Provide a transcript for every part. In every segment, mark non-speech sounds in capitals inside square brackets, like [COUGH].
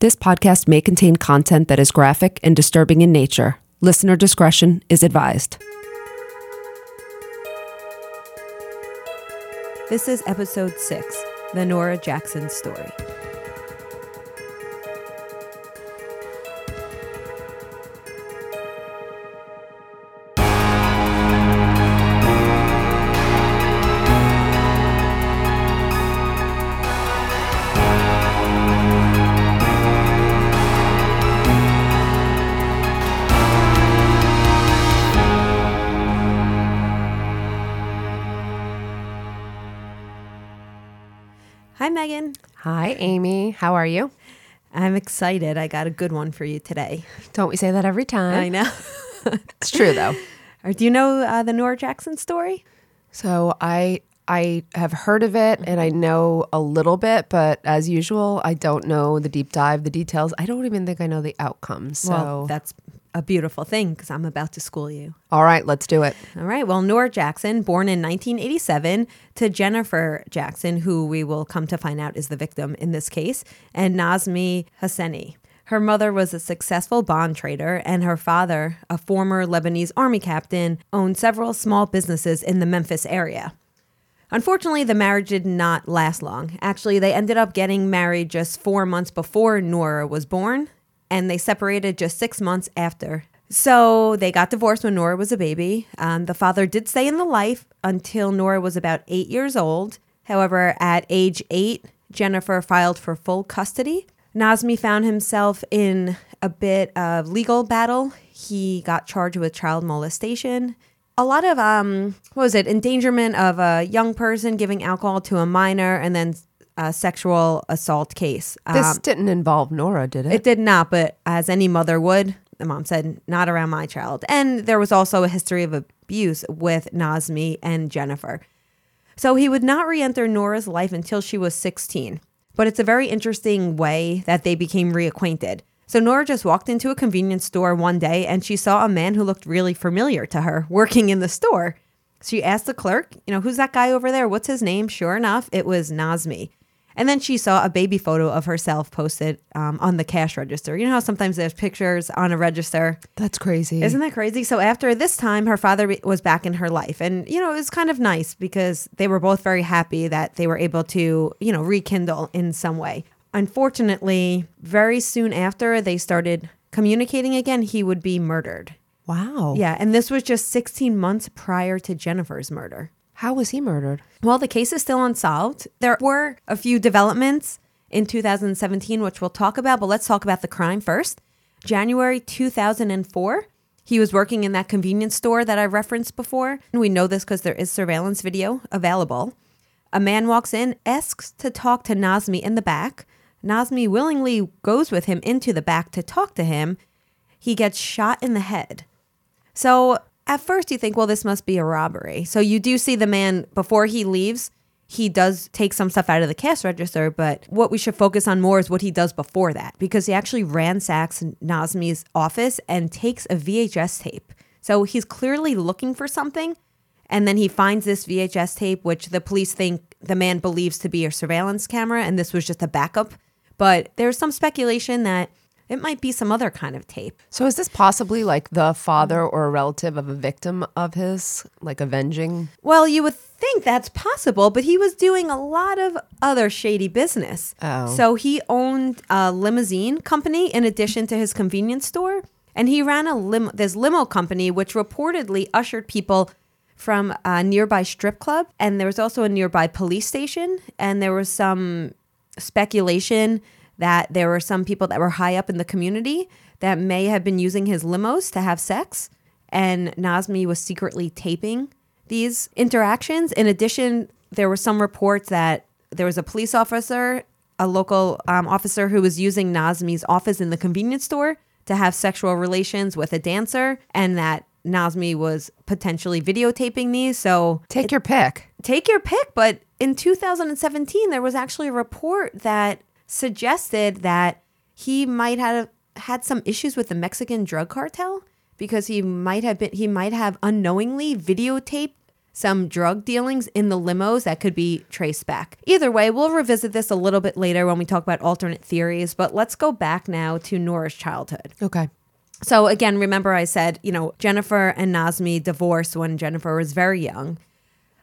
This podcast may contain content that is graphic and disturbing in nature. Listener discretion is advised. This is episode six The Nora Jackson Story. Megan. Hi, Amy. How are you? I'm excited. I got a good one for you today. Don't we say that every time? I know. [LAUGHS] It's true, though. [LAUGHS] Or do you know uh, the Nora Jackson story? So I I have heard of it and I know a little bit, but as usual, I don't know the deep dive, the details. I don't even think I know the outcome. So Well, that's a beautiful thing because I'm about to school you. all right, let's do it. All right. Well, Nora Jackson, born in 1987 to Jennifer Jackson, who we will come to find out is the victim in this case, and Nazmi Hassanieh. Her mother was a successful bond trader, and her father, a former Lebanese army captain, owned several small businesses in the Memphis area. Unfortunately, the marriage did not last long. Actually, they ended up getting married just four months before Nora was born, and they separated just six months after. So they got divorced when Nora was a baby. Um, the father did stay in the life until Nora was about eight years old. However, at age eight, Jennifer filed for full custody. Nazmi found himself in a bit of legal battle. He got charged with child molestation, a lot of um, what was it? Endangerment of a young person, giving alcohol to a minor, and then a sexual assault case. This Um, didn't involve Nora, did it? it did not, but as any mother would, the mom said, not around my child. And there was also a history of abuse with Nazmi and Jennifer. So he would not re enter Nora's life until she was 16. But it's a very interesting way that they became reacquainted. So Nora just walked into a convenience store one day and she saw a man who looked really familiar to her working in the store. She asked the clerk, you know, who's that guy over there? What's his name? Sure enough, it was Nazmi. And then she saw a baby photo of herself posted um, on the cash register. You know how sometimes there's pictures on a register? That's crazy. Isn't that crazy? So after this time, her father was back in her life. And, you know, it was kind of nice because they were both very happy that they were able to, you know, rekindle in some way. Unfortunately, very soon after they started communicating again, he would be murdered. wow. Yeah. And this was just 16 months prior to Jennifer's murder. How was he murdered? Well, the case is still unsolved. There were a few developments in 2017, which we'll talk about, but let's talk about the crime first. January 2004, he was working in that convenience store that I referenced before. And we know this because there is surveillance video available. A man walks in, asks to talk to Nazmi in the back. Nazmi willingly goes with him into the back to talk to him. He gets shot in the head. So at first you think, well, this must be a robbery. So you do see the man before he leaves. He does take some stuff out of the cash register, but what we should focus on more is what he does before that because he actually ransacks Nazmi's office and takes a VHS tape. So he's clearly looking for something. And then he finds this VHS tape, which the police think the man believes to be a surveillance camera, and this was just a backup. But there's some speculation that it might be some other kind of tape. So is this possibly like the father or a relative of a victim of his, like avenging? Well, you would think that's possible, but he was doing a lot of other shady business. Oh. So he owned a limousine company in addition to his convenience store, and he ran a lim- this limo company which reportedly ushered people from a nearby strip club, and there was also a nearby police station, and there was some speculation that there were some people that were high up in the community that may have been using his limos to have sex, and Nazmi was secretly taping these interactions. In addition, there were some reports that there was a police officer, a local um, officer who was using Nazmi's office in the convenience store to have sexual relations with a dancer, and that Nazmi was potentially videotaping these. So Take your pick. take your pick. But in 2017, there was actually a report that suggested that he might have had some issues with the Mexican drug cartel because he might have been he might have unknowingly videotaped some drug dealings in the limos that could be traced back. Either way, we'll revisit this a little bit later when we talk about alternate theories, but let's go back now to Nora's childhood. Okay. So again, remember I said, you know, Jennifer and Nazmi divorced when Jennifer was very young.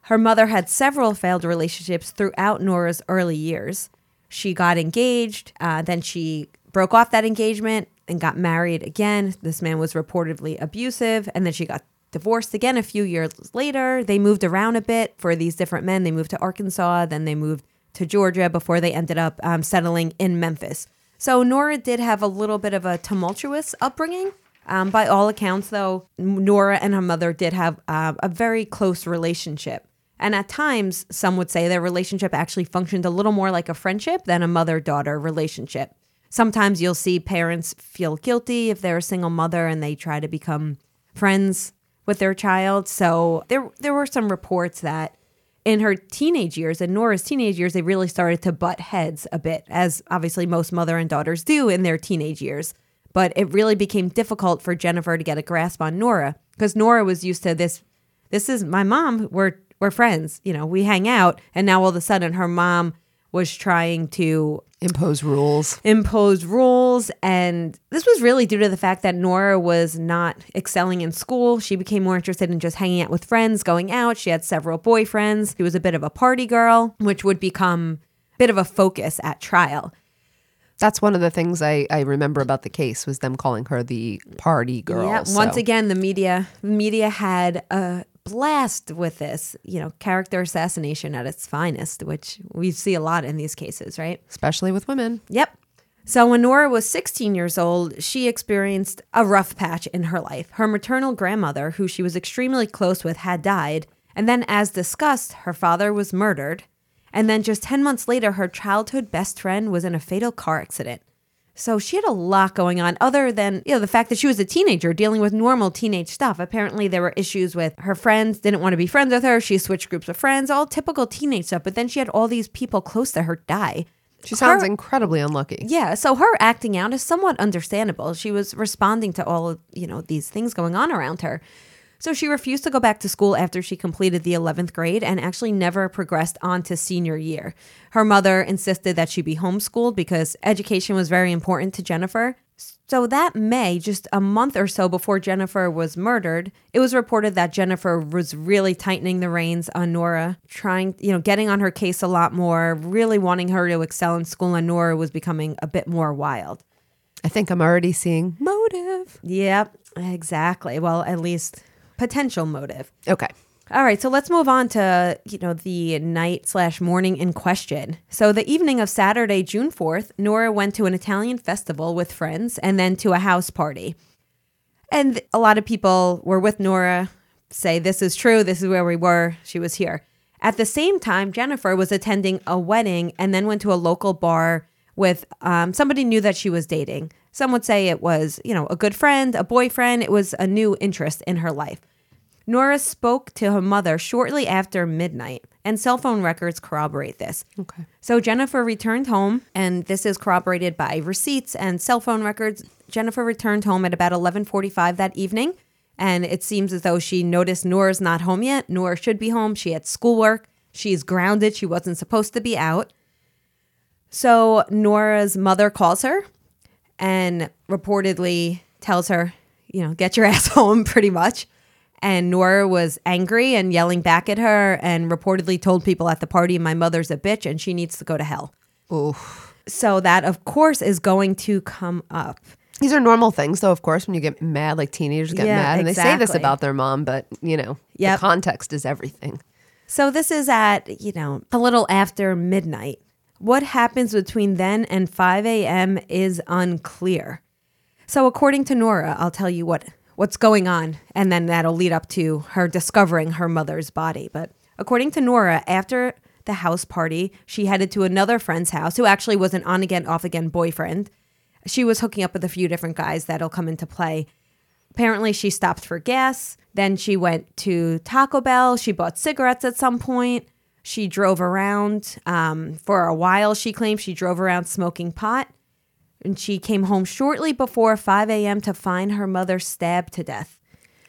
Her mother had several failed relationships throughout Nora's early years. She got engaged, uh, then she broke off that engagement and got married again. This man was reportedly abusive, and then she got divorced again a few years later. They moved around a bit for these different men. They moved to Arkansas, then they moved to Georgia before they ended up um, settling in Memphis. So Nora did have a little bit of a tumultuous upbringing. Um, by all accounts, though, Nora and her mother did have uh, a very close relationship. And at times, some would say their relationship actually functioned a little more like a friendship than a mother daughter relationship. Sometimes you'll see parents feel guilty if they're a single mother and they try to become friends with their child. So there, there were some reports that in her teenage years, in Nora's teenage years, they really started to butt heads a bit, as obviously most mother and daughters do in their teenage years. But it really became difficult for Jennifer to get a grasp on Nora because Nora was used to this. This is my mom. We're we're friends. You know, we hang out. And now all of a sudden, her mom was trying to Impose rules. impose rules. And this was really due to the fact that Nora was not excelling in school. She became more interested in just hanging out with friends, going out. She had several boyfriends. She was a bit of a party girl, which would become a bit of a focus at trial. That's one of the things I, I remember about the case was them calling her the party girl. Yeah. Once again, the media media had a blast with this, you know, character assassination at its finest, which we see a lot in these cases, right? especially with women. Yep. So when Nora was 16 years old, she experienced a rough patch in her life. Her maternal grandmother, who she was extremely close with, had died. And then, as discussed, her father was murdered. And then just 10 months later, her childhood best friend was in a fatal car accident. So she had a lot going on other than, you know, the fact that she was a teenager dealing with normal teenage stuff. Apparently there were issues with her friends didn't want to be friends with her. She switched groups of friends, all typical teenage stuff. But then she had all these people close to her die. She sounds Her- incredibly unlucky. yeah, so her acting out is somewhat understandable. She was responding to all of, you know, these things going on around her. So she refused to go back to school after she completed the 11th grade and actually never progressed on to senior year. Her mother insisted that she be homeschooled because education was very important to Jennifer. So that May, just a month or so before Jennifer was murdered, it was reported that Jennifer was really tightening the reins on Nora, trying, you know, getting on her case a lot more, really wanting her to excel in school, and Nora was becoming a bit more wild. I think I'm already seeing motive. Yep, exactly. Well, at least potential motive. Okay. All right, so let's move on to you know the night slash morning in question. So the evening of Saturday, June fourth, Nora went to an Italian festival with friends and then to a house party. And a lot of people were with Nora. Say this is true. This is where we were. She was here. At the same time, Jennifer was attending a wedding and then went to a local bar with um, somebody knew that she was dating. Some would say it was, you know, a good friend, a boyfriend. It was a new interest in her life. Nora spoke to her mother shortly after midnight, and cell phone records corroborate this. Okay. So Jennifer returned home, and this is corroborated by receipts and cell phone records. Jennifer returned home at about 11:45 that evening, and it seems as though she noticed Nora's not home yet. Nora should be home. She had schoolwork. She's grounded. She wasn't supposed to be out. So Nora's mother calls her and reportedly tells her, you know, get your [LAUGHS] ass home pretty much. And Nora was angry and yelling back at her and reportedly told people at the party, my mother's a bitch and she needs to go to hell. Oof. So that, of course, is going to come up. These are normal things, though. Of course, when you get mad, like teenagers get Yeah, mad, and they say this about their mom, but you know, Yep. the context is everything. So this is at, you know, a little after midnight. What happens between then and 5 a.m. is unclear. So according to Nora, I'll tell you what what's going on and then that'll lead up to her discovering her mother's body. But according to Nora, after the house party, she headed to another friend's house who actually was an on again off again boyfriend. She was hooking up with a few different guys that'll come into play. Apparently, she stopped for gas. Then she went to Taco Bell. She bought cigarettes at some point. She drove around um, for a while. She claimed she drove around smoking pot. And she came home shortly before 5 a.m. to find her mother stabbed to death.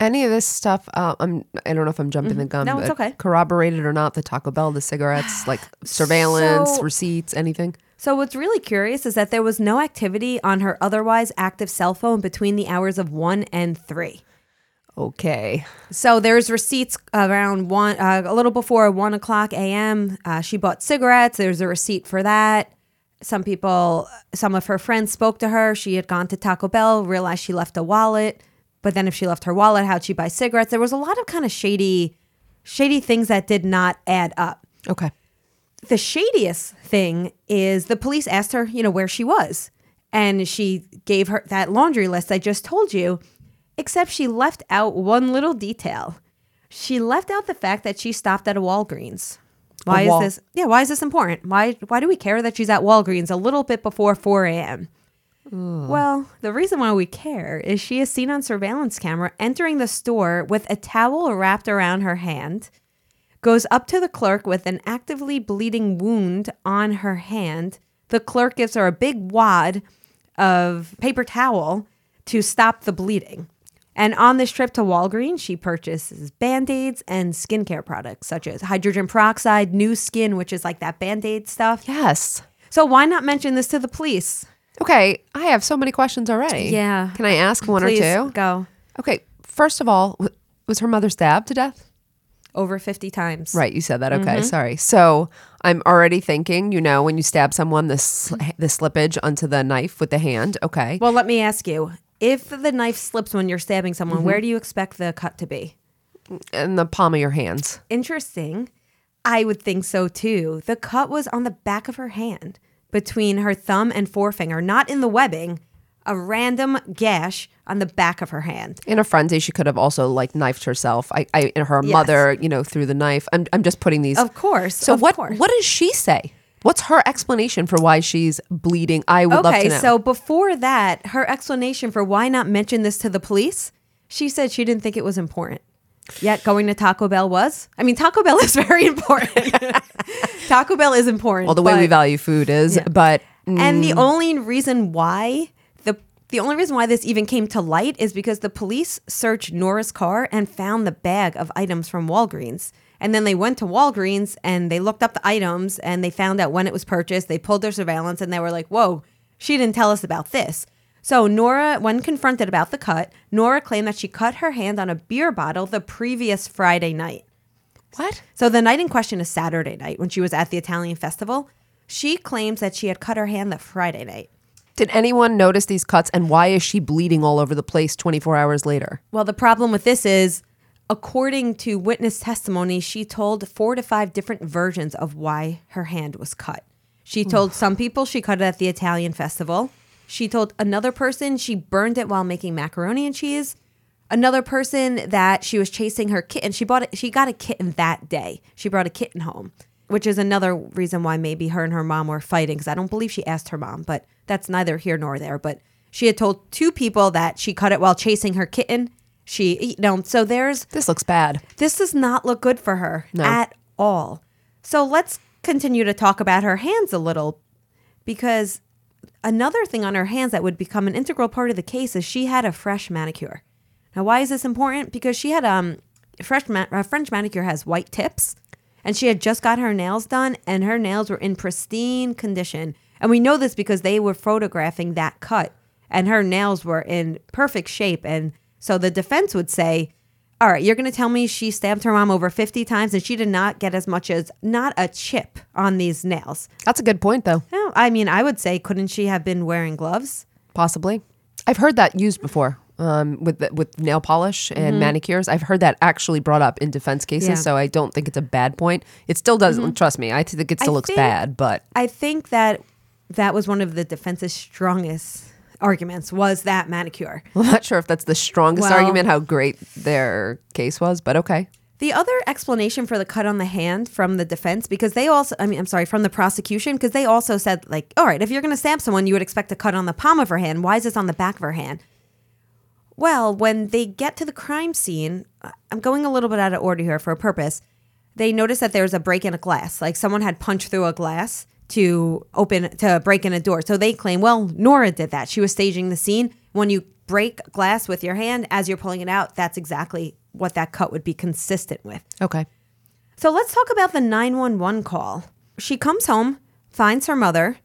Any of this stuff, uh, I'm, I don't know if I'm jumping the gun, Mm-hmm. No, it's okay. corroborated or not, the Taco Bell, the cigarettes, [SIGHS] like surveillance, So- receipts, anything. So, what's really curious is that there was no activity on her otherwise active cell phone between the hours of 1 and 3. Okay. So there's receipts around one, uh, a little before one o'clock a.m. Uh, she bought cigarettes. There's a receipt for that. Some people, some of her friends spoke to her. She had gone to Taco Bell, realized she left a wallet. But then if she left her wallet, how'd she buy cigarettes? There was a lot of kind of shady, shady things that did not add up. Okay. The shadiest thing is the police asked her, you know, where she was. And she gave her that laundry list I just told you, except she left out one little detail. She left out the fact that she stopped at a Walgreens. Why Wal- is this? Yeah, why is this important? Why why do we care that she's at Walgreens a little bit before 4 a.m.? Well, the reason why we care is she is seen on surveillance camera entering the store with a towel wrapped around her hand, goes up to the clerk with an actively bleeding wound on her hand. The clerk gives her a big wad of paper towel to stop the bleeding. And on this trip to Walgreens, she purchases band aids and skincare products such as hydrogen peroxide, new skin, which is like that band aid stuff. Yes. So, why not mention this to the police? Okay. I have so many questions already. Yeah. Can I ask one Please or two? Go Okay. First of all, w- was her mother stabbed to death? over 50 times. Right, you said that. Okay, Mm-hmm. sorry. So I'm already thinking, you know, when you stab someone, the sl- the slippage onto the knife with the hand. Okay, Well, let me ask you if the knife slips when you're stabbing someone, Mm-hmm. where do you expect the cut to be? in the palm of your hands. Interesting. I would think so too. The cut was on the back of her hand between her thumb and forefinger, not in the webbing, a random gash on the back of her hand. In a frenzy, she could have also like knifed herself. I, I her Yes. mother, you know, through the knife. I'm, I'm just putting these. Of course. So of what? course. What does she say? What's her explanation for why she's bleeding? I would love to Okay, know. so before that, her explanation for why not mention this to the police, she said she didn't think it was important. Yet going to Taco Bell was. I mean, Taco Bell [LAUGHS] is very important. [LAUGHS] Taco Bell is important. well, the way we but- value food is, but And Mm. the only reason why the the only reason why this even came to light is because the police searched Nora's car and found the bag of items from Walgreens. And then they went to Walgreens and they looked up the items and they found out when it was purchased. They pulled their surveillance and they were like, "Whoa, she didn't tell us about this." So Nora, when confronted about the cut, Nora claimed that she cut her hand on a beer bottle the previous Friday night. what? So the night in question is Saturday night when she was at the Italian festival. She claims that she had cut her hand the Friday night. Did anyone notice these cuts? And why is she bleeding all over the place 24 hours later? Well, the problem with this is, according to witness testimony, she told four to five different versions of why her hand was cut. She told some people she cut it at the Italian festival. She told another person she burned it while making macaroni and cheese. Another person that she was chasing her kitten. She bought it. She got a kitten that day. She brought a kitten home, which is another reason why maybe her and her mom were fighting. Because I don't believe she asked her mom, but that's neither here nor there. But she had told two people that she cut it while chasing her kitten. She, you know, so there's This looks bad. this does not look good for her at all. So let's continue to talk about her hands a little because another thing on her hands that would become an integral part of the case is she had a fresh manicure. Now, why is this important? Because she had um fresh ma- a French manicure has white tips, and she had just got her nails done, and her nails were in pristine condition. And we know this because they were photographing that cut, and her nails were in perfect shape. And so the defense would say, all right, you're going to tell me she stabbed her mom over 50 times and she did not get as much as not a chip on these nails. That's a good point, though. No, I mean, I would say, couldn't she have been wearing gloves? Possibly. I've heard that used before um, with the, with nail polish and manicures. I've heard that actually brought up in defense cases, Yeah. so I don't think it's a bad point. It still doesn't. Trust me, I think it still looks think- bad, but I think that that was one of the defense's strongest arguments was that manicure. [LAUGHS] I'm not sure if that's the strongest Well- argument. How great their case was, but okay. The other explanation for the cut on the hand from the defense, because they also, I mean, I'm sorry, from the prosecution, because they also said, like, all right, if you're going to stab someone, you would expect a cut on the palm of her hand. Why is this on the back of her hand? Well, when they get to the crime scene, I'm going a little bit out of order here for a purpose. They notice that there's a break in a glass, like someone had punched through a glass to open to break in a door. So they claim, well, Nora did that. She was staging the scene. When you break glass with your hand as you're pulling it out, that's exactly what that cut would be consistent with. Okay. So let's talk about the 911 call. She comes home, finds her mother.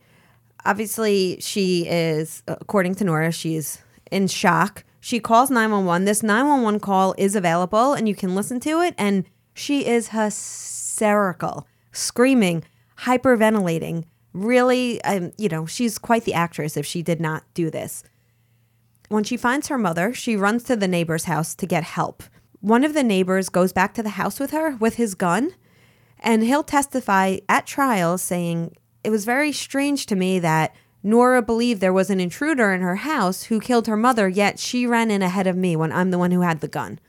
Obviously, she is, according to Nora, she's in shock. She calls 911. This 911 call is available and you can listen to it. And she is hysterical, screaming, hyperventilating. Really, um, you know, she's quite the actress if she did not do this. When she finds her mother, she runs to the neighbor's house to get help. One of the neighbors goes back to the house with her with his gun, and he'll testify at trial saying, It was very strange to me that Nora believed there was an intruder in her house who killed her mother, yet she ran in ahead of me when I'm the one who had the gun.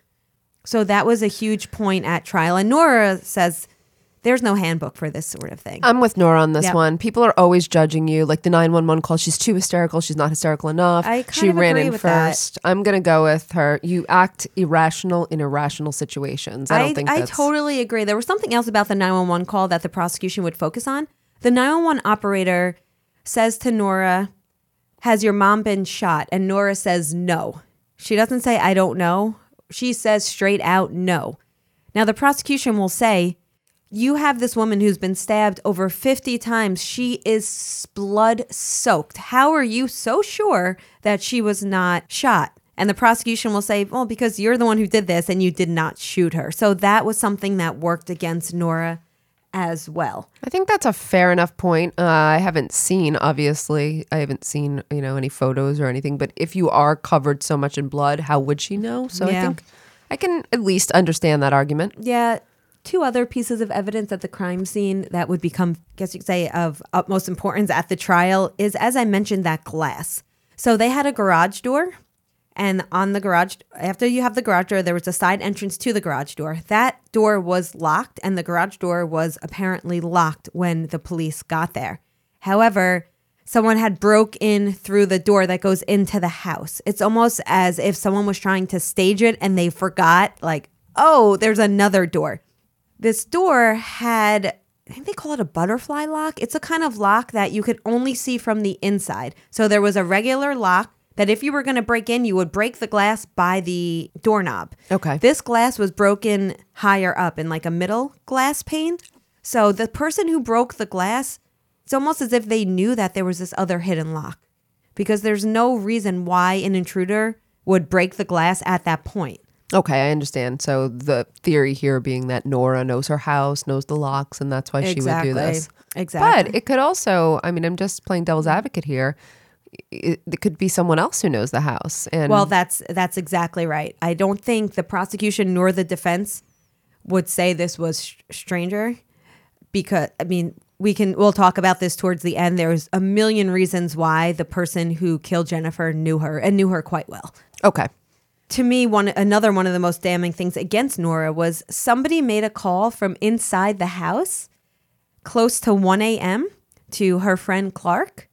So that was a huge point at trial. And Nora says, There's no handbook for this sort of thing. I'm with Nora on this Yep. one. People are always judging you, like the 911 call. She's too hysterical. She's not hysterical enough. I kind she of ran agree in with that. first. I'm gonna go with her. You act irrational in irrational situations. I don't think I totally agree. There was something else about the 911 call that the prosecution would focus on. The 911 operator says to Nora, Has your mom been shot? And Nora says no. She doesn't say, I don't know. She says straight out no. Now, the prosecution will say, You have this woman who's been stabbed over 50 times. She is blood soaked. How are you so sure that she was not shot? And the prosecution will say, Well, because you're the one who did this and you did not shoot her. So that was something that worked against Nora as well. I think that's a fair enough point. Uh, I haven't seen, obviously, I haven't seen, you know, any photos or anything. But if you are covered so much in blood, how would she know? So I think I can at least understand that argument. Yeah. Two other pieces of evidence at the crime scene that would become, I guess you could say, of utmost importance at the trial is, as I mentioned, that glass. So they had a garage door, and on the garage, after you have the garage door, there was a side entrance to the garage door. That door was locked, and the garage door was apparently locked when the police got there. However, someone had broke in through the door that goes into the house. It's almost as if someone was trying to stage it and they forgot, like, oh, there's another door. This door had, I think they call it a butterfly lock. It's a kind of lock that you could only see from the inside. So there was a regular lock that if you were going to break in, you would break the glass by the doorknob. Okay. This glass was broken higher up in like a middle glass pane. So the person who broke the glass, it's almost as if they knew that there was this other hidden lock because there's no reason why an intruder would break the glass at that point. Okay, I understand. So the theory here being that Nora knows her house, knows the locks, and that's why she would do this. Exactly. But it could also, I mean, I'm just playing devil's mm-hmm. advocate here. It, it could be someone else who knows the house. And Well, that's that's exactly right. I don't think the prosecution nor the defense would say this was sh- stranger because I mean, we can we'll talk about this towards the end. There's a million reasons why the person who killed Jennifer knew her and knew her quite well. okay. To me, one another one of the most damning things against Nora was somebody made a call from inside the house close to 1 a.m. to her friend Clark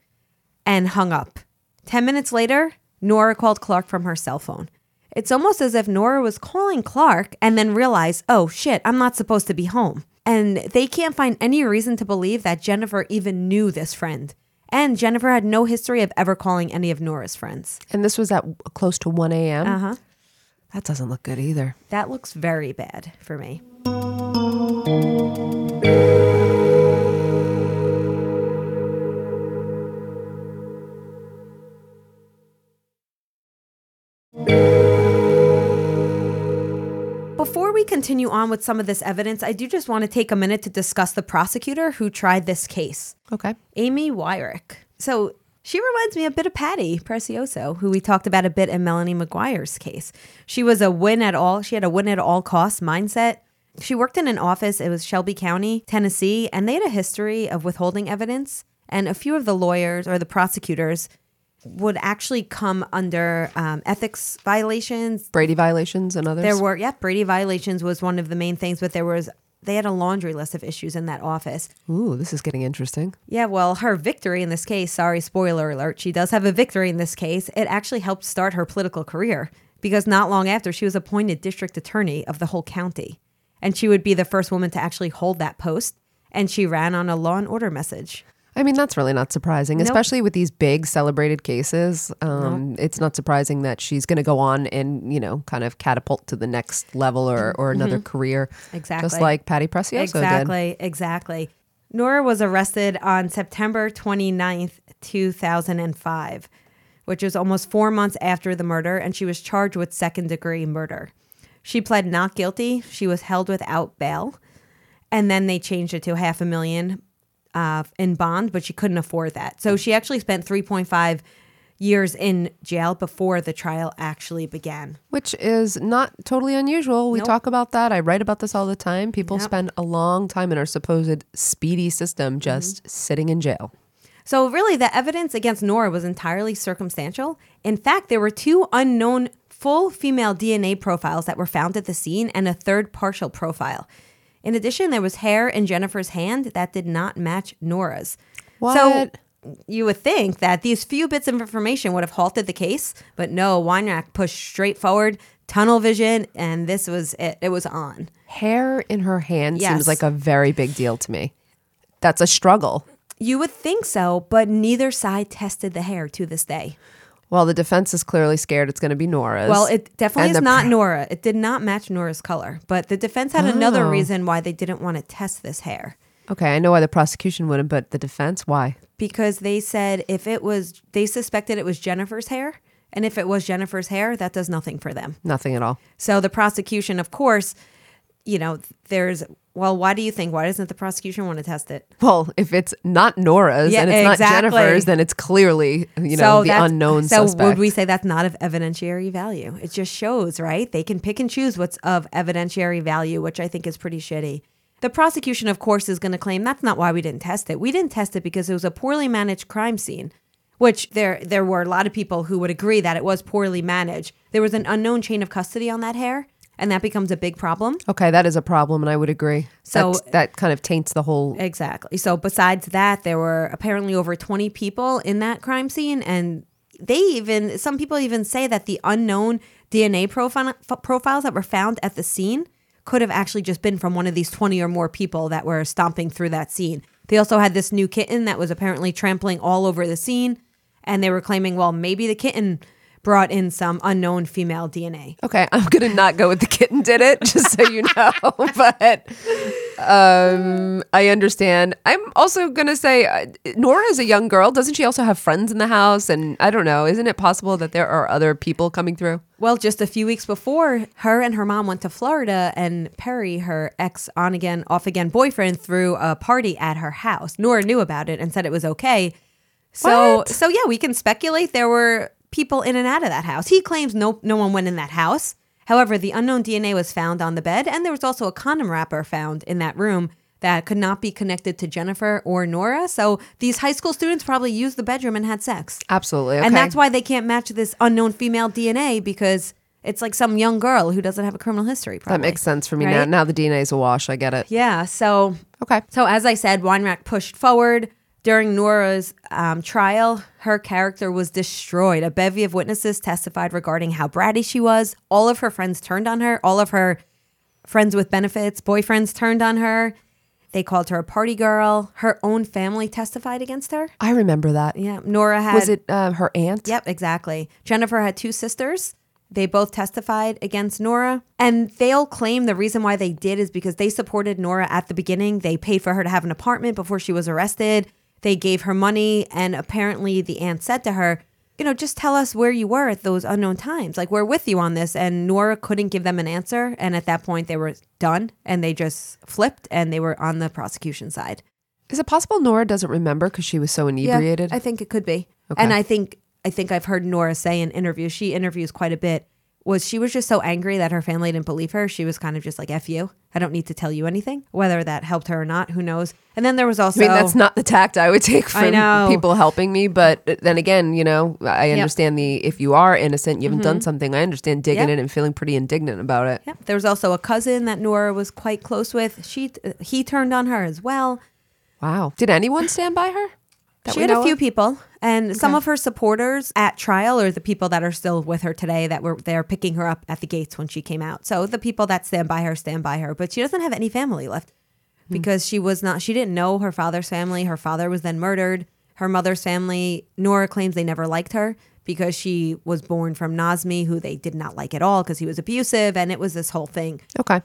and hung up. 10 minutes later, Nora called Clark from her cell phone. It's almost as if Nora was calling Clark and then realized, oh shit, I'm not supposed to be home. And they can't find any reason to believe that Jennifer even knew this friend. And Jennifer had no history of ever calling any of Nora's friends. And this was at close to 1 a.m. Uh huh. That doesn't look good either. That looks very bad for me. Before we continue on with some of this evidence, I do just want to take a minute to discuss the prosecutor who tried this case. Okay. Amy Weirich. So she reminds me a bit of Patty Prezioso, who we talked about a bit in Melanie McGuire's case. She was a win at all, she had a win at all costs mindset. She worked in an office, it was Shelby County, Tennessee, and they had a history of withholding evidence. And a few of the lawyers or the prosecutors would actually come under um, ethics violations. Brady violations and others. There were, yeah, Brady violations was one of the main things, but there was, they had a laundry list of issues in that office. Ooh, this is getting interesting. Yeah, well, her victory in this case, sorry, spoiler alert, she does have a victory in this case. It actually helped start her political career because not long after she was appointed district attorney of the whole county. And she would be the first woman to actually hold that post. And she ran on a law and order message. I mean, that's really not surprising, Nope. especially with these big celebrated cases. Um, It's not surprising that she's going to go on and, you know, kind of catapult to the next level or, or another career. Mm-hmm. Exactly. Just like Patty Prezioso did. exactly, exactly. Nora was arrested on September 29th, 2005, which was almost four months after the murder, and she was charged with second degree murder. She pled not guilty. She was held without bail, and then they changed it to half a million uh, in bond, but she couldn't afford that. So she actually spent 3.5 years in jail before the trial actually began. Which is not totally unusual. We Nope. talk about that. I write about this all the time. People Yep. spend a long time in our supposed speedy system just Mm-hmm. sitting in jail. So, really, the evidence against Nora was entirely circumstantial. In fact, there were two unknown full female DNA profiles that were found at the scene and a third partial profile. In addition, there was hair in Jennifer's hand that did not match Nora's. What? So, you would think that these few bits of information would have halted the case, but no, Weinrack pushed straight forward, tunnel vision, and this was it. It was on. Hair in her hand Yes. seems like a very big deal to me. That's a struggle. You would think so, but neither side tested the hair to this day. Well, the defense is clearly scared it's going to be Nora's. Well, it definitely is not pr- Nora. It did not match Nora's color, but the defense had another Oh. reason why they didn't want to test this hair Okay, I know why the prosecution wouldn't, but the defense, why? because they said if it was, they suspected it was Jennifer's hair, and if it was Jennifer's hair, that does nothing for them. Nothing at all. So the prosecution, of course, you know, there's well, why do you think? Why doesn't the prosecution want to test it? Well, if it's not Nora's Yeah, and it's exactly. not Jennifer's, then it's clearly you know the unknown So suspect. would we say that's not of evidentiary value? It just shows, right? They can pick and choose what's of evidentiary value, which I think is pretty shitty. The prosecution, of course, is going to claim that's not why we didn't test it. We didn't test it because it was a poorly managed crime scene, which there there were a lot of people who would agree that it was poorly managed. There was an unknown chain of custody on that hair, and that becomes a big problem. Okay, that is a problem, and I would agree. So- That's- that kind of taints the whole. Exactly. So besides that, there were apparently over 20 people in that crime scene and they even some people even say that the unknown DNA profile, f- profiles that were found at the scene could have actually just been from one of these 20 or more people that were stomping through that scene. They also had this new kitten that was apparently trampling all over the scene and they were claiming well maybe the kitten brought in some unknown female DNA. Okay, I'm gonna not go with the kitten did it, just so you know. [LAUGHS] but um, I understand. I'm also gonna say uh, Nora is a young girl. Doesn't she also have friends in the house? And I don't know. Isn't it possible that there are other people coming through? Well, just a few weeks before, her and her mom went to Florida, and Perry, her ex on again, off again boyfriend, threw a party at her house. Nora knew about it and said it was okay. So, What? so yeah, we can speculate there were people in and out of that house. He claims no, no one went in that house. However, the unknown DNA was found on the bed, and there was also a condom wrapper found in that room that could not be connected to Jennifer or Nora. So these high school students probably used the bedroom and had sex. Absolutely. Okay. And that's why they can't match this unknown female DNA because It's like some young girl who doesn't have a criminal history. Probably. That makes sense for me now. Right? Now the DNA is a wash. I get it. Yeah. So Okay. so as I said, Weinreich pushed forward during Nora's um, trial. Her character was destroyed. A bevy of witnesses testified regarding how bratty she was. All of her friends turned on her. All of her friends with benefits, boyfriends turned on her. They called her a party girl. Her own family testified against her. I remember that. Yeah, Nora had Was it uh, her aunt? Yep, exactly. Jennifer had two sisters. They both testified against Nora. And they'll claim the reason why they did is because they supported Nora at the beginning. They paid for her to have an apartment before she was arrested. They gave her money. And apparently, the aunt said to her, you know, just tell us where you were at those unknown times. Like, we're with you on this. And Nora couldn't give them an answer. And at that point, they were done and they just flipped and they were on the prosecution side. Is it possible Nora doesn't remember because she was so inebriated? Yeah, I think it could be. Okay. And I think I think I've heard Nora say in interviews, she interviews quite a bit, was she was just so angry that her family didn't believe her. She was kind of just like, F you. I don't need to tell you anything. Whether that helped her or not, who knows? And then there was also I mean, that's not the tact I would [LAUGHS] take from people helping me. But then again, you know, I understand the if you are innocent, you haven't done something. I understand digging Mm-hmm. Yep. in and feeling pretty indignant about it. Yeah. There was also a cousin that Nora was quite close with. She he turned on her as well. Wow. Did anyone stand by her? She had a few of? people, and some of her supporters at trial are the people that are still with her today that were there picking her up at the gates when she came out. So the people that stand by her stand by her, but she doesn't have any family left because she was not. She didn't know her father's family. Her father was then murdered. Her mother's family, Nora claims they never liked her because she was born from Nazmi, who they did not like at all because he was abusive, and it was this whole thing. Okay.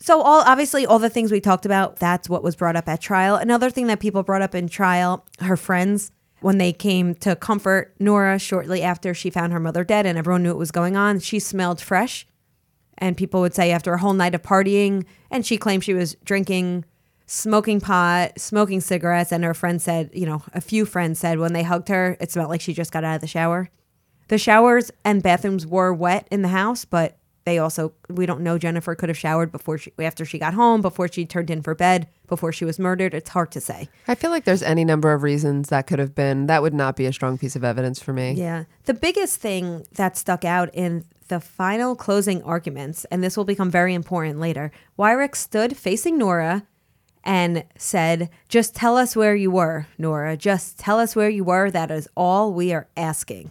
So all obviously all the things we talked about, that's what was brought up at trial. Another thing that people brought up in trial, her friends when they came to comfort Nora shortly after she found her mother dead and everyone knew what was going on, she smelled fresh. And people would say after a whole night of partying, and she claimed she was drinking, smoking pot, smoking cigarettes, and her friend said, you know, a few friends said when they hugged her, it smelled like she just got out of the shower. The showers and bathrooms were wet in the house, but they also we don't know Jennifer could have showered before she after she got home, before she turned in for bed, before she was murdered. It's hard to say. I feel like there's any number of reasons that could have been. That would not be a strong piece of evidence for me. Yeah. The biggest thing that stuck out in the final closing arguments, and this will become very important later, Weirich stood facing Nora and said, Just tell us where you were, Nora. Just tell us where you were. That is all we are asking.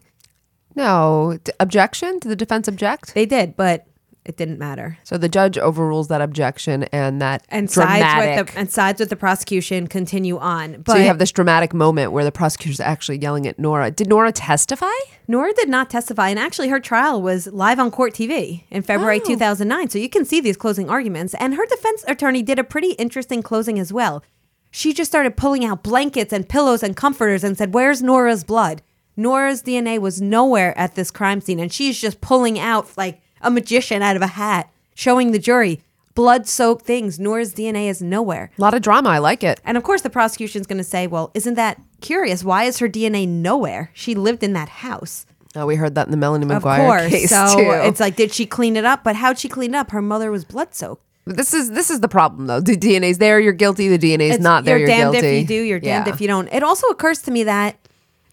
No. D- objection? Did the defense object? They did, but it didn't matter. So the judge overrules that objection and that And dramatic. sides with the and sides with the prosecution continue on. But so you have this dramatic moment where the prosecutor's actually yelling at Nora. Did Nora testify? Nora did not testify, and actually, her trial was live on court TV in February 2009. So you can see these closing arguments. And her defense attorney did a pretty interesting closing as well. She just started pulling out blankets and pillows and comforters and said, Where's Nora's blood? Nora's DNA was nowhere at this crime scene. And she's just pulling out like a magician out of a hat, showing the jury blood soaked things. Nora's DNA is nowhere. A lot of drama. I like it. And of course, the prosecution's going to say, Well, isn't that curious? Why is her DNA nowhere? She lived in that house. Oh, we heard that in the Melanie Of McGuire course. case so too. it's like, did she clean it up? But how'd she clean it up? Her mother was blood soaked. this is this is the problem though. The DNA's there, you're guilty. The DNA's It's- not there, you're damned guilty. if you do, you're damned Yeah. if you don't. It also occurs to me that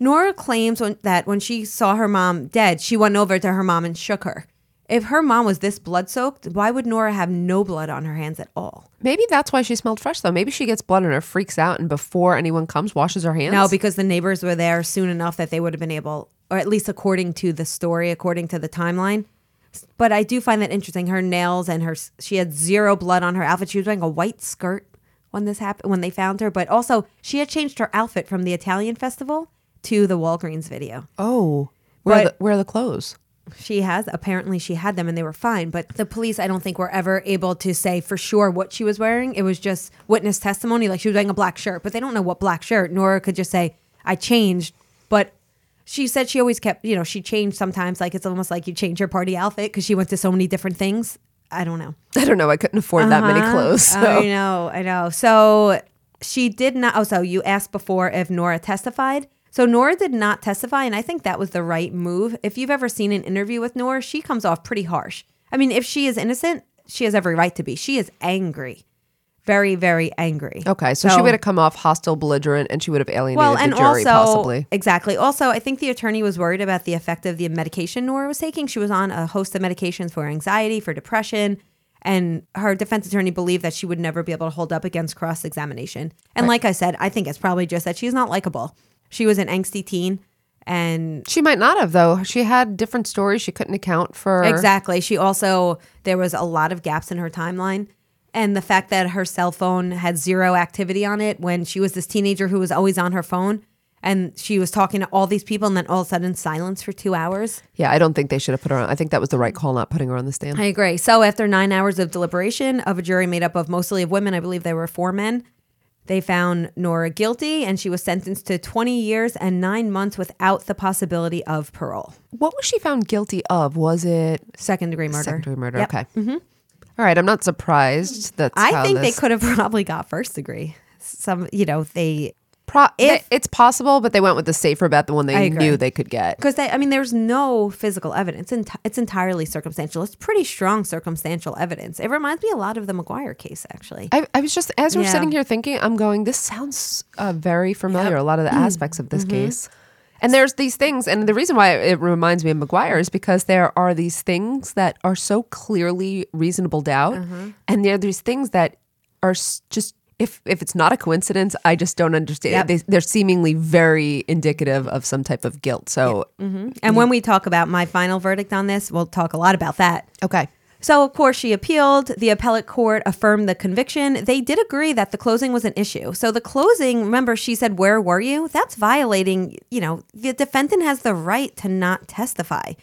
Nora claims when, that when she saw her mom dead, she went over to her mom and shook her. If her mom was this blood soaked, why would Nora have no blood on her hands at all? Maybe that's why she smelled fresh though. Maybe she gets blood and her freaks out, and before anyone comes, washes her hands. No, because the neighbors were there soon enough that they would have been able, or at least according to the story, according to the timeline. But I do find that interesting. Her nails and her, she had zero blood on her outfit. She was wearing a white skirt when this happened, when they found her. But also, she had changed her outfit from the Italian festival to the Walgreens video. oh, where are, the, where are the clothes? She has apparently she had them and they were fine, but the police I don't think were ever able to say for sure what she was wearing. It was just witness testimony, like she was wearing a black shirt, but they don't know what black shirt. Nora could just say I changed, but she said she always kept, you know, she changed sometimes. Like it's almost like you change your party outfit because she went to so many different things. I don't know. [LAUGHS] I don't know. I couldn't afford that many Uh-huh. clothes. So. I know, I know. So she did not. Oh, so you asked before if Nora testified. So Nora did not testify, and I think that was the right move. If you've ever seen an interview with Nora, she comes off pretty harsh. I mean, if she is innocent, she has every right to be. She is angry very, very angry. Okay, so, she would have come off hostile, belligerent, and she would have alienated well, the and jury, also possibly. exactly. Also, I think the attorney was worried about the effect of the medication Nora was taking. She was on a host of medications for anxiety, for depression, and her defense attorney believed that she would never be able to hold up against cross examination. And like I said, I think it's probably just that she's not likable. She was an angsty teen, and She might not have, though. She had different stories. She couldn't account for. Exactly. She also there was a lot of gaps in her timeline. And the fact that her cell phone had zero activity on it when she was this teenager who was always on her phone and she was talking to all these people and then all of a sudden silence for two hours. Yeah, I don't think they should have put her on. I think that was the right call, not putting her on the stand. I agree. So after nine hours of deliberation of a jury made up of mostly of women, I believe there were four men, they found Nora guilty and she was sentenced to 20 years and nine months without the possibility of parole. what was she found guilty of? Was it Second degree murder. second degree murder? Yep. Mm-hmm. Okay. All right. I'm not surprised. That's I think they could have [LAUGHS] probably got first degree. Some, you know, they Pro- if- they- it's possible, but they went with the safer bet, the one they knew they could get. because I mean, there's no physical evidence. Enti- it's entirely circumstantial. It's pretty strong circumstantial evidence. It reminds me a lot of the McGuire case, actually. I, I was just as we're Yeah. sitting here thinking, I'm going. This sounds uh, very familiar. A lot of the aspects of this Mm-hmm. case, and there's these things, and the reason why it reminds me of McGuire is because there are these things that are so clearly reasonable doubt, Mm-hmm. and there are these things that are just. If, if it's not a coincidence, I just don't understand. Yep. They, they're seemingly very indicative of some type of guilt. So, mm-hmm. And when we talk about my final verdict on this, we'll talk a lot about that. okay. So, of course, she appealed. The appellate court affirmed the conviction. They did agree that the closing was an issue. So, the closing, remember, she said, Where were you? That's violating, you know, the defendant has the right to not testify.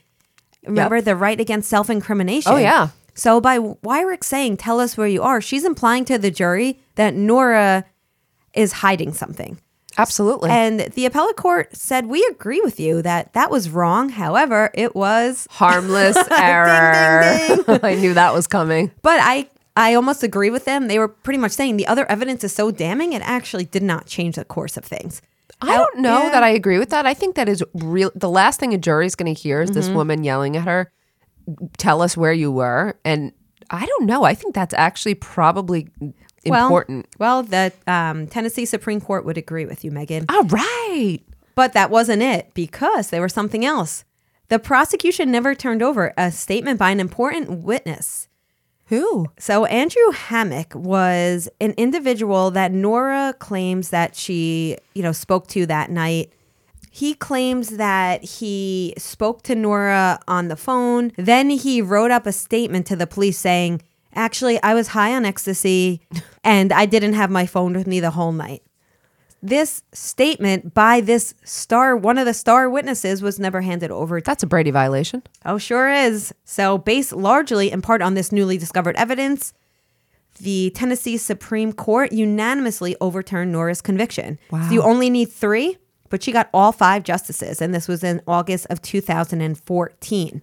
Remember, the right against self incrimination. Oh, yeah. So, by Weirich saying, Tell us where you are, she's implying to the jury that Nora is hiding something. Absolutely. And the appellate court said, We agree with you that that was wrong. However, it was [LAUGHS] Harmless [LAUGHS] error. ding. [LAUGHS] I knew that was coming. But I I almost agree with them. They were pretty much saying the other evidence is so damning it actually did not change the course of things. I don't know yeah. that I agree with that. I think that is real. The last thing a jury is going to hear is this Mm-hmm. woman yelling at her, "Tell us where you were." And I don't know. I think that's actually probably important. Well, the um, Tennessee Supreme Court would agree with you, Megan. All right. But that wasn't it because there was something else. The prosecution never turned over a statement by an important witness. Who? So Andrew Hammack was an individual that Nora claims that she, you know, spoke to that night. He claims that he spoke to Nora on the phone. Then he wrote up a statement to the police saying, "Actually, I was high on ecstasy [LAUGHS] and I didn't have my phone with me the whole night." This statement by this star, one of the star witnesses, was never handed over to That's a Brady violation. Oh, sure is. So, based largely in part on this newly discovered evidence, the Tennessee Supreme Court unanimously overturned Nora's conviction. Wow. So you only need three, but she got all five justices, and this was in August of 2014.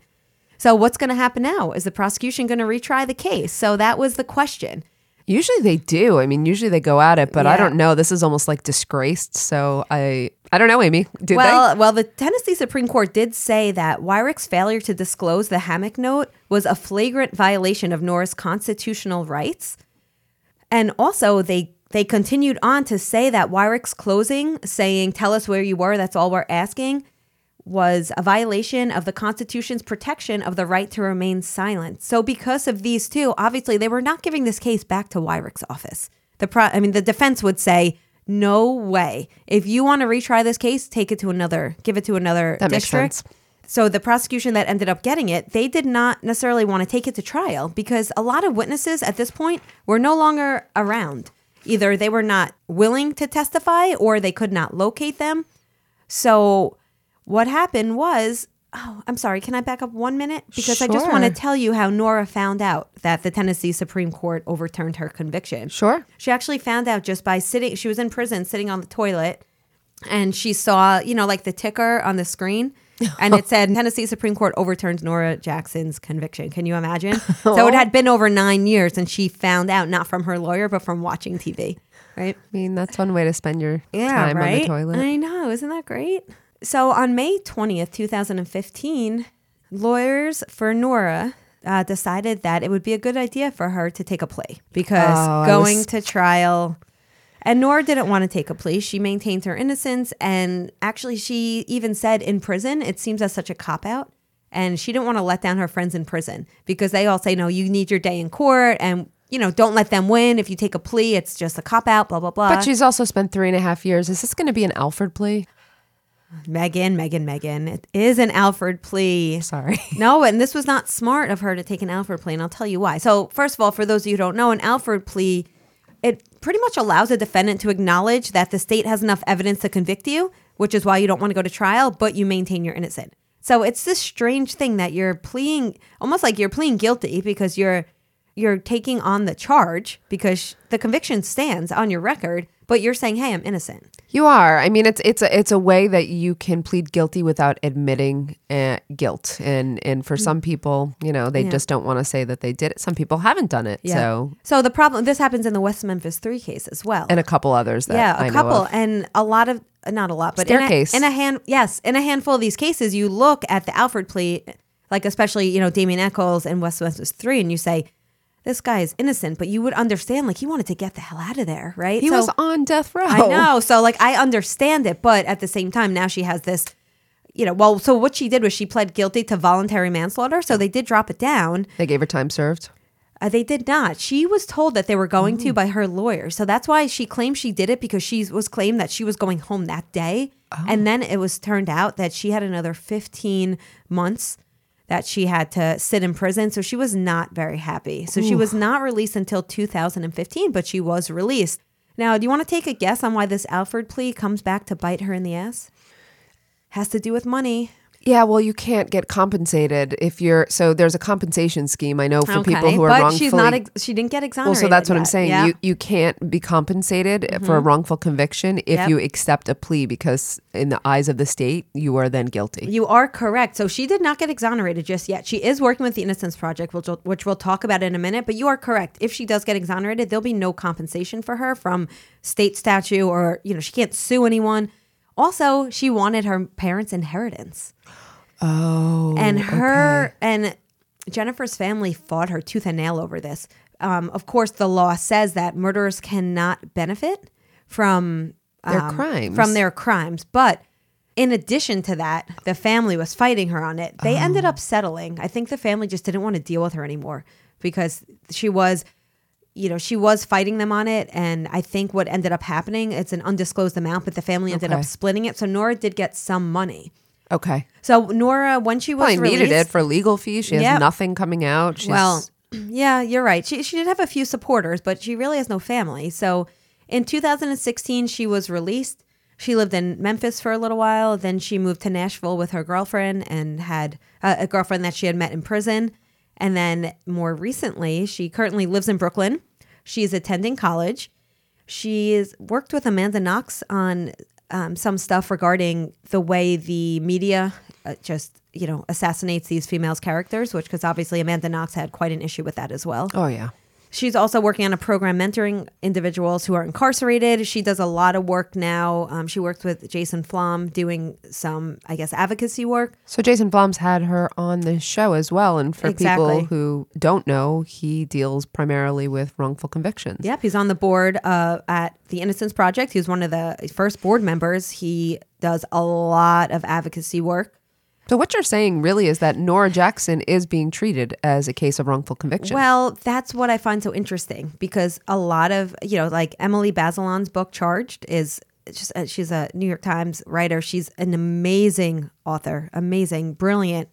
So, what's going to happen now? Is the prosecution going to retry the case? So, that was the question. Usually they do. I mean, usually they go at it, but I don't know. This is almost like disgraced. So I, I don't know, Amy. Did well, well, the Tennessee Supreme Court did say that Weirich's failure to disclose the Hammack note was a flagrant violation of Nora's constitutional rights. And also, they they continued on to say that Weirich's closing, saying "Tell us where you were," that's all we're asking, was a violation of the Constitution's protection of the right to remain silent. So, because of these two, obviously, they were not giving this case back to Weirich's office. The pro, I mean, the defense would say, "No way! If you want to retry this case, take it to another, give it to another That district." So the prosecution that ended up getting it, they did not necessarily want to take it to trial because a lot of witnesses at this point were no longer around. Either they were not willing to testify or they could not locate them. So what happened was, oh, I'm sorry, can I back up one minute? Because I just want to tell you how Nora found out that the Tennessee Supreme Court overturned her conviction. Sure. She actually found out just by sitting, she was in prison sitting on the toilet and she saw, you know, like the ticker on the screen. [LAUGHS] And it said Tennessee Supreme Court overturns Nora Jackson's conviction. Can you imagine? [LAUGHS] So it had been over nine years and she found out not from her lawyer, but from watching TV. Right? I mean, that's one way to spend your time on the toilet. I know, isn't that great? So on May twentieth, two thousand and fifteen, lawyers for Nora uh, decided that it would be a good idea for her to take a plea because Oh, going was- to trial. And Nora didn't want to take a plea. She maintained her innocence. And actually, she even said in prison, it seems as such a cop out. And she didn't want to let down her friends in prison because they all say, no, you need your day in court. And, you know, don't let them win. If you take a plea, it's just a cop out, blah, blah, blah. But she's also spent three and a half years. Is this going to be an Alford plea? Megan, Megan, Megan. It is an Alford plea. Sorry. [LAUGHS] No, and this was not smart of her to take an Alford plea, and I'll tell you why. So, first of all, for those of you who don't know, an Alford plea, it pretty much allows a defendant to acknowledge that the state has enough evidence to convict you, which is why you don't want to go to trial, but you maintain you're innocent. So it's this strange thing that you're pleading, almost like you're pleading guilty because you're you're taking on the charge because the conviction stands on your record, but you're saying, "Hey, I'm innocent." You are. I mean, it's it's a it's a way that you can plead guilty without admitting uh, guilt, and and for some people, you know, they Yeah. just don't want to say that they did it. Some people haven't done it, so so the problem this happens in the West Memphis Three case as well, and a couple others that yeah, I a know couple, and a lot of not a lot, but Staircase. in a, in a hand, yes, in a handful of these cases, you look at the Alford plea, like especially you know Damien Echols and West Memphis Three, and you say. This guy is innocent, but you would understand, like, he wanted to get the hell out of there, right? He So- was on death row. I know. So like I understand it, but at the same time, now she has this, you know, well, so what she did was she pled guilty to voluntary manslaughter. So they did drop it down. They gave her time served. Uh, they did not. She was told that they were going to by her lawyer. So that's why she claimed she did it because she was claimed that she was going home that day. And then it was turned out that she had another 15 months that she had to sit in prison. So she was not very happy. So she was not released until 2015, but she was released. Now, do you want to take a guess on why this Alford plea comes back to bite her in the ass? Has to do with money. Yeah, well, you can't get compensated if you're. So there's a compensation scheme I know for people who are but wrongfully. she's not. Ex- she didn't get well, exonerated. so that's what I'm saying. Yeah. Mm-hmm. You you can't be compensated for a wrongful conviction if Yep. you accept a plea because in the eyes of the state you are then guilty. You are correct. So she did not get exonerated just yet. She is working with the Innocence Project, which we'll, which we'll talk about in a minute. But you are correct. If she does get exonerated, there'll be no compensation for her from state statute or, you know, she can't sue anyone. Also, she wanted her parents' inheritance. Oh, And her and Jennifer's family fought her tooth and nail over this. Um, of course, the law says that murderers cannot benefit from Their um, crimes. From their crimes, but in addition to that, the family was fighting her on it. They ended Oh. up settling. I think the family just didn't want to deal with her anymore because she was, you know, she was fighting them on it. And I think what ended up happening, it's an undisclosed amount, but the family ended Okay. up splitting it. So Nora did get some money. okay. So Nora, when she was Probably released, needed it for legal fees. She has Yep. nothing coming out. She's, well, [CLEARS THROAT] yeah, you're right. She she did have a few supporters, but she really has no family. So in 2016, she was released. She lived in Memphis for a little while. Then she moved to Nashville with her girlfriend and had a girlfriend that she had met in prison. And then more recently, she currently lives in Brooklyn. She's attending college. She's worked with Amanda Knox on um, some stuff regarding the way the media uh, just, you know, assassinates these females' characters, which, because obviously Amanda Knox had quite an issue with that as well. oh yeah. She's also working on a program mentoring individuals who are incarcerated. She does a lot of work now. Um, she works with Jason Flom doing some, I guess, advocacy work. So Jason Flom's had her on the show as well, and for Exactly. people who don't know, he deals primarily with wrongful convictions. Yep, he's on the board uh, at the Innocence Project. He was one of the first board members. He does a lot of advocacy work. So what you're saying really is that Nora Jackson is being treated as a case of wrongful conviction. Well, that's what I find so interesting because a lot of, you know, like Emily Bazelon's book Charged is just uh, she's a New York Times writer. She's an amazing author, amazing, brilliant.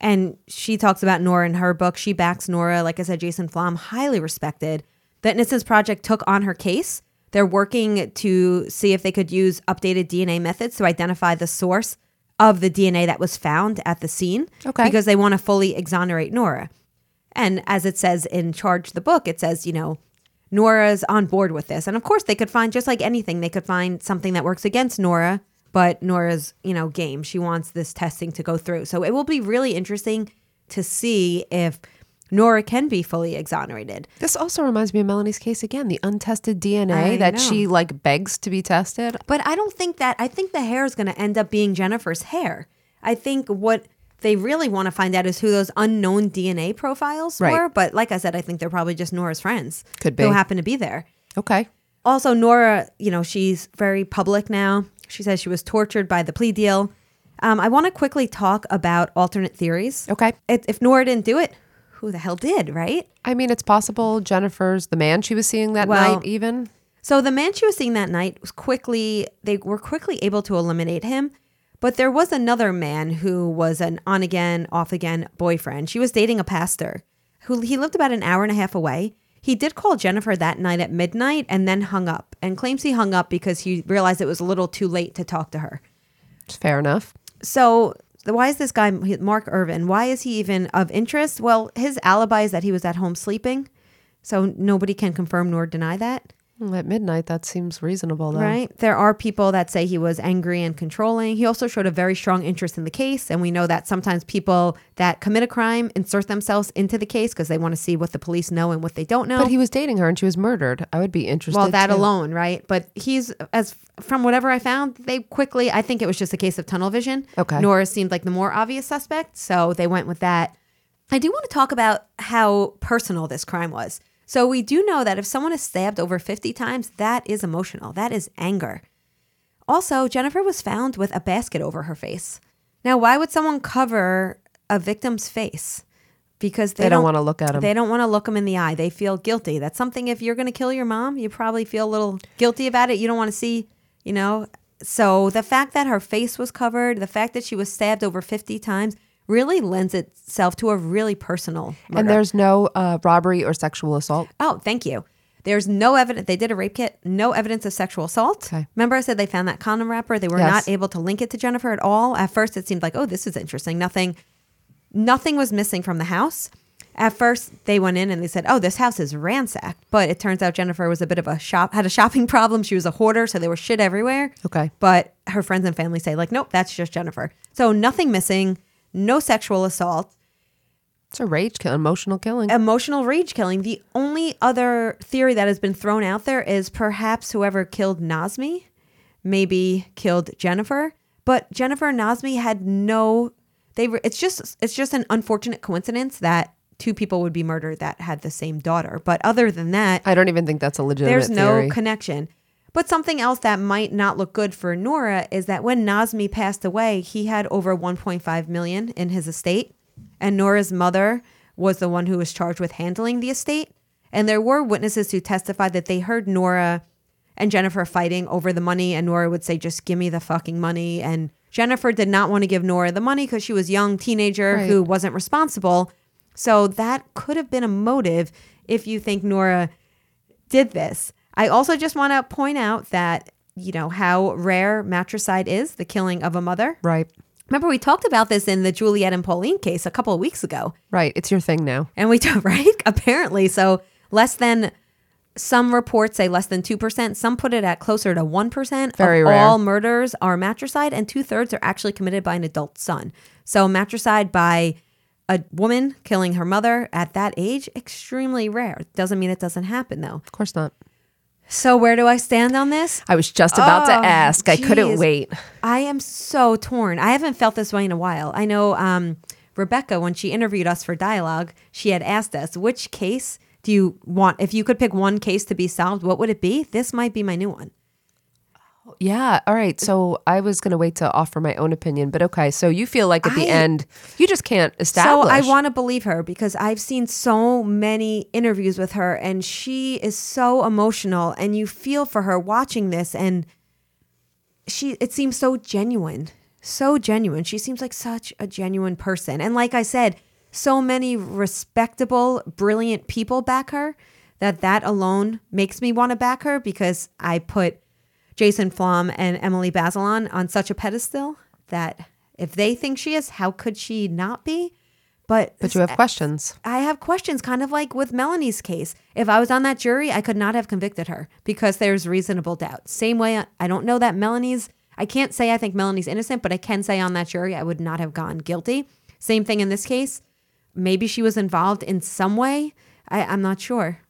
And she talks about Nora in her book. She backs Nora, like I said, Jason Flom, highly respected. The Innocence Project took on her case. They're working to see if they could use updated DNA methods to identify the source of the DNA that was found at the scene. Okay. Because they want to fully exonerate Nora. And as it says in Charge the book, it says, you know, Nora's on board with this. And of course, they could find, just like anything, they could find something that works against Nora, but Nora's, you know, game. She wants this testing to go through. So it will be really interesting to see if Nora can be fully exonerated. this also reminds me of Melanie's case again, the untested DNA I that know. she like begs to be tested. But I don't think that, I think the hair is going to end up being Jennifer's hair. I think what they really want to find out is who those unknown DNA profiles Right. were. But like I said, I think they're probably just Nora's friends. Could be. Who happen to be there. Okay. Also, Nora, you know, she's very public now. She says she was tortured by the plea deal. Um, I want to quickly talk about alternate theories. Okay. If, if Nora didn't do it, who the hell did, right? I mean, it's possible Jennifer's the man she was seeing that Well- night, even. So the man she was seeing that night was quickly, they were quickly able to eliminate him. But there was another man who was an on again, off again boyfriend. She was dating a pastor who he lived about an hour and a half away. He did call Jennifer that night at midnight and then hung up and claims he hung up because he realized it was a little too late to talk to her. It's fair enough. So why is this guy Mark Irvin? Why is he even of interest? Well, his alibi is that he was at home sleeping, so nobody can confirm nor deny that. At midnight, that seems reasonable, though. Right? There are people that say he was angry and controlling. He also showed a very strong interest in the case, and we know that sometimes people that commit a crime insert themselves into the case because they want to see what the police know and what they don't know. But he was dating her and she was murdered. I would be interested. well, that too. alone, right? But he's as from whatever I found, they quickly. I think it was just a case of tunnel vision. Okay. Nora seemed like the more obvious suspect, so they went with that. I do want to talk about how personal this crime was. So we do know that if someone is stabbed over 50 times, that is emotional. That is anger. Also, Jennifer was found with a basket over her face. Now, why would someone cover a victim's face? Because they, They don't wanna look at them. They don't want to look them in the eye. They feel guilty. That's something. If you're going to kill your mom, you probably feel a little guilty about it. You don't want to see, you know. So the fact that her face was covered, the fact that she was stabbed over 50 times, really lends itself to a really personal. Murder. And there's no uh, robbery or sexual assault. Oh, thank you. There's no evidence. They did a rape kit. No evidence of sexual assault. Okay. Remember, I said they found that condom wrapper. They were Yes. not able to link it to Jennifer at all. At first, it seemed like, oh, this is interesting. Nothing, nothing was missing from the house. At first, they went in and they said, "Oh, this house is ransacked." But it turns out Jennifer was a bit of a shop had a shopping [LAUGHS] problem. She was a hoarder, so there was shit everywhere. Okay. But her friends and family say, like, nope, that's just Jennifer. So nothing missing. No sexual assault It's a rage kill, emotional killing. emotional rage killing. The only other theory that has been thrown out there is perhaps whoever killed Nazmi maybe killed Jennifer, but Jennifer and Nazmi had no they were it's just it's just an unfortunate coincidence that two people would be murdered that had the same daughter. But other than that, I don't even think that's a legitimate there's no theory. connection. But something else that might not look good for Nora is that when Nazmi passed away, he had over 1.5 million in his estate, and Nora's mother was the one who was charged with handling the estate. And there were witnesses who testified that they heard Nora and Jennifer fighting over the money, and Nora would say, "Just give me the fucking money." And Jennifer did not want to give Nora the money because she was young teenager Right. who wasn't responsible. So that could have been a motive if you think Nora did this. I also just want to point out that, you know, how rare matricide is, the killing of a mother. right. Remember, we talked about this in the Juliet and Pauline case a couple of weeks ago. Right. It's your thing now. And we [LAUGHS] took, right? Apparently. So less than, some reports say less than 2%. Some put it at closer to 1% Very of rare. all murders are matricide, and two thirds are actually committed by an adult son. So matricide by a woman killing her mother at that age, extremely rare. Doesn't mean it doesn't happen, though. Of course not. So where do I stand on this? I was just about Oh, to ask. I couldn't wait. I am so torn. I haven't felt this way in a while. I know um, Rebecca, when she interviewed us for dialogue, she had asked us, which case do you want? If you could pick one case to be solved, what would it be? This might be my new one. Yeah. All right. So I was going to wait to offer my own opinion, but okay. So you feel like at the I- end, you just can't establish. So I want to believe her because I've seen so many interviews with her and she is so emotional and you feel for her watching this and she it seems so genuine. So genuine. She seems like such a genuine person. And like I said, so many respectable, brilliant people back her that that alone makes me want to back her because I put Jason Flom and Emily Bazelon on such a pedestal that if they think she is, how could she not be? But but you have questions. I have questions, kind of like with Melanie's case. If I was on that jury, I could not have convicted her because there's reasonable doubt. Same way, I don't know that Melanie's, I can't say I think Melanie's innocent, but I can say on that jury, I would not have gone guilty. Same thing in this case. Maybe she was involved in some way. I, I'm not sure.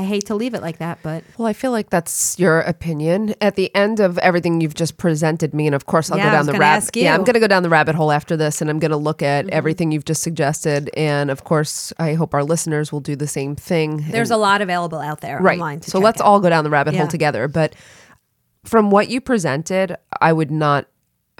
I- hate to leave it like that, but Well, I feel like that's your opinion. At the end of everything you've just presented me, and of course I'll Yeah, go down the rabbit. Yeah. I'm going to go down the rabbit hole after this, and I'm going to look at mm-hmm. everything you've just suggested. And of course, I hope our listeners will do the same thing. there's a lot available out there right. online. To so let's out. all go down the rabbit Yeah. hole together. But from what you presented, I would not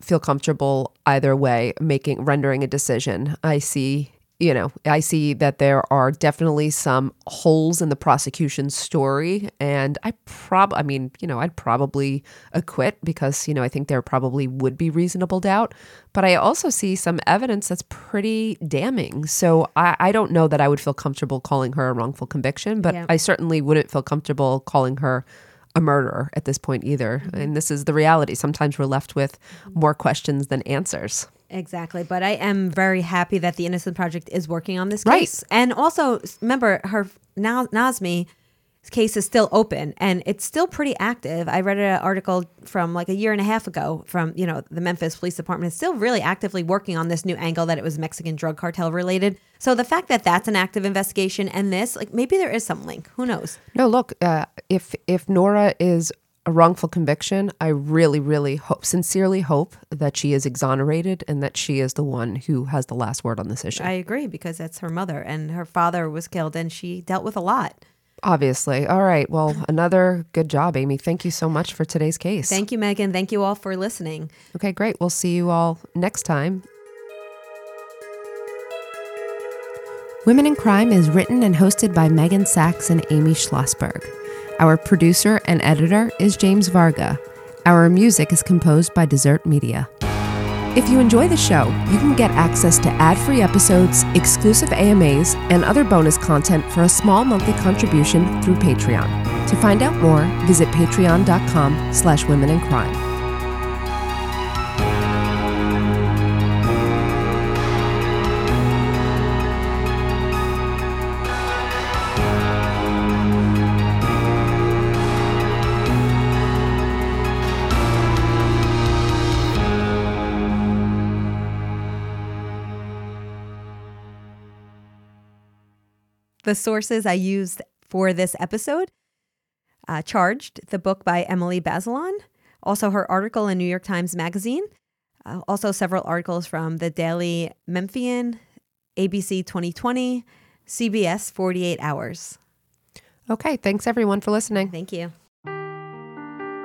feel comfortable either way making rendering a decision. I see, you know, I see that there are definitely some holes in the prosecution's story and I prob I mean, you know, I'd probably acquit because, you know, I think there probably would be reasonable doubt, but I also see some evidence that's pretty damning. So I, I don't know that I would feel comfortable calling her a wrongful conviction, but Yeah. I certainly wouldn't feel comfortable calling her a murderer at this point either. Mm-hmm. And this is the reality. Sometimes we're left with mm-hmm. more questions than answers. Exactly. But I am very happy that the Innocent Project is working on this Right. case. And also, remember, her now Nazmi case is still open and it's still pretty active. I read an article from like a year and a half ago from, you know, the Memphis Police Department is still really actively working on this new angle that it was Mexican drug cartel related. So the fact that that's an active investigation and this, like maybe there is some link. Who knows? No, look, uh, if if Nora is a wrongful conviction, I really, really hope, sincerely hope that she is exonerated and that she is the one who has the last word on this issue. I agree because that's her mother and her father was killed and she dealt with a lot. Obviously. All right. Well, another good job, Amy. Thank you so much for today's case. Thank you, Megan. Thank you all for listening. Okay, great. We'll see you all next time. Women in Crime is written and hosted by Megan Sachs and Amy Schlossberg. Our producer and editor is James Varga. Our music is composed by Desert Media. If you enjoy the show, you can get access to ad-free episodes, exclusive AMAs, and other bonus content for a small monthly contribution through Patreon. To find out more, visit patreon.com slash women in crime. The sources I used for this episode uh, Charged, the book by Emily Bazelon, also her article in New York Times Magazine, uh, also several articles from the Daily Memphian, ABC 2020, CBS 48 Hours. Okay, thanks everyone for listening. Thank you.